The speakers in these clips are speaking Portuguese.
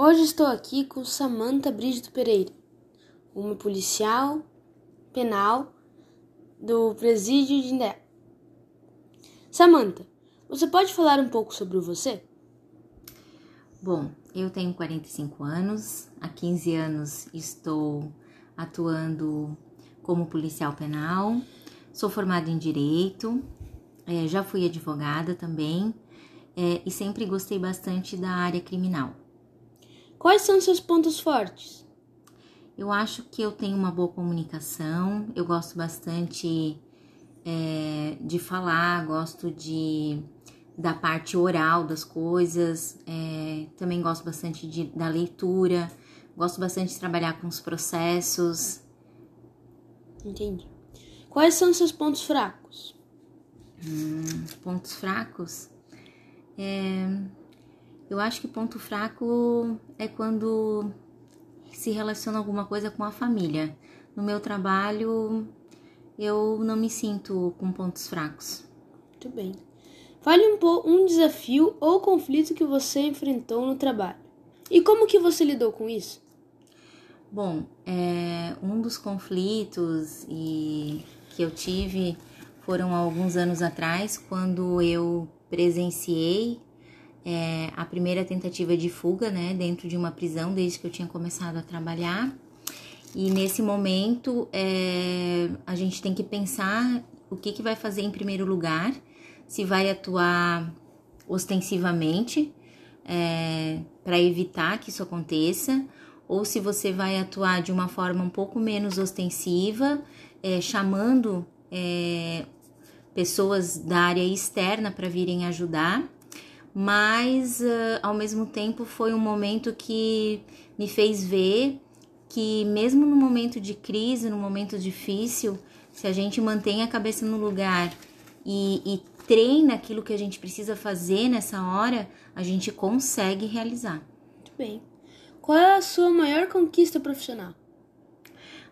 Hoje estou aqui com Samantha Brígido Pereira, uma policial penal do presídio de Indé. Samantha, você pode falar um pouco sobre você? Bom, eu tenho 45 anos, há 15 anos estou atuando como policial penal, sou formada em Direito, é, já fui advogada também é, e sempre gostei bastante da área criminal. Quais são seus pontos fortes? Eu acho que eu tenho uma boa comunicação, eu gosto bastante é, de falar, gosto de da parte oral das coisas, é, também gosto bastante de, da leitura, gosto bastante de trabalhar com os processos. Entendi. Quais são seus pontos fracos? Hum, pontos fracos? É, eu acho que ponto fraco é quando se relaciona alguma coisa com a família. No meu trabalho, eu não me sinto com pontos fracos. Muito bem. Fale um, um desafio ou conflito que você enfrentou no trabalho. E como que você lidou com isso? Bom, é, um dos conflitos e que eu tive foram alguns anos atrás, quando eu presenciei é, a primeira tentativa de fuga, né, dentro de uma prisão, desde que eu tinha começado a trabalhar. E nesse momento, é, a gente tem que pensar o que, que vai fazer em primeiro lugar se vai atuar ostensivamente é, para evitar que isso aconteça, ou se você vai atuar de uma forma um pouco menos ostensiva, é, chamando é, pessoas da área externa para virem ajudar, mas uh, ao mesmo tempo foi um momento que me fez ver que, mesmo no momento de crise, no momento difícil, se a gente mantém a cabeça no lugar e, e treina aquilo que a gente precisa fazer nessa hora, a gente consegue realizar. Muito bem. Qual é a sua maior conquista profissional?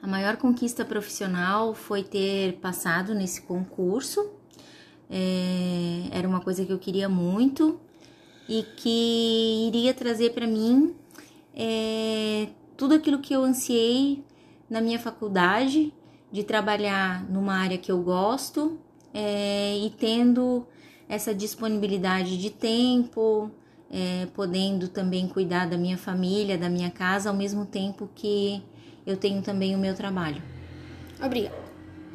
A maior conquista profissional foi ter passado nesse concurso. É, era uma coisa que eu queria muito e que iria trazer para mim é, tudo aquilo que eu ansiei na minha faculdade, de trabalhar numa área que eu gosto, é, e tendo essa disponibilidade de tempo, é, podendo também cuidar da minha família, da minha casa, ao mesmo tempo que eu tenho também o meu trabalho. Obrigada.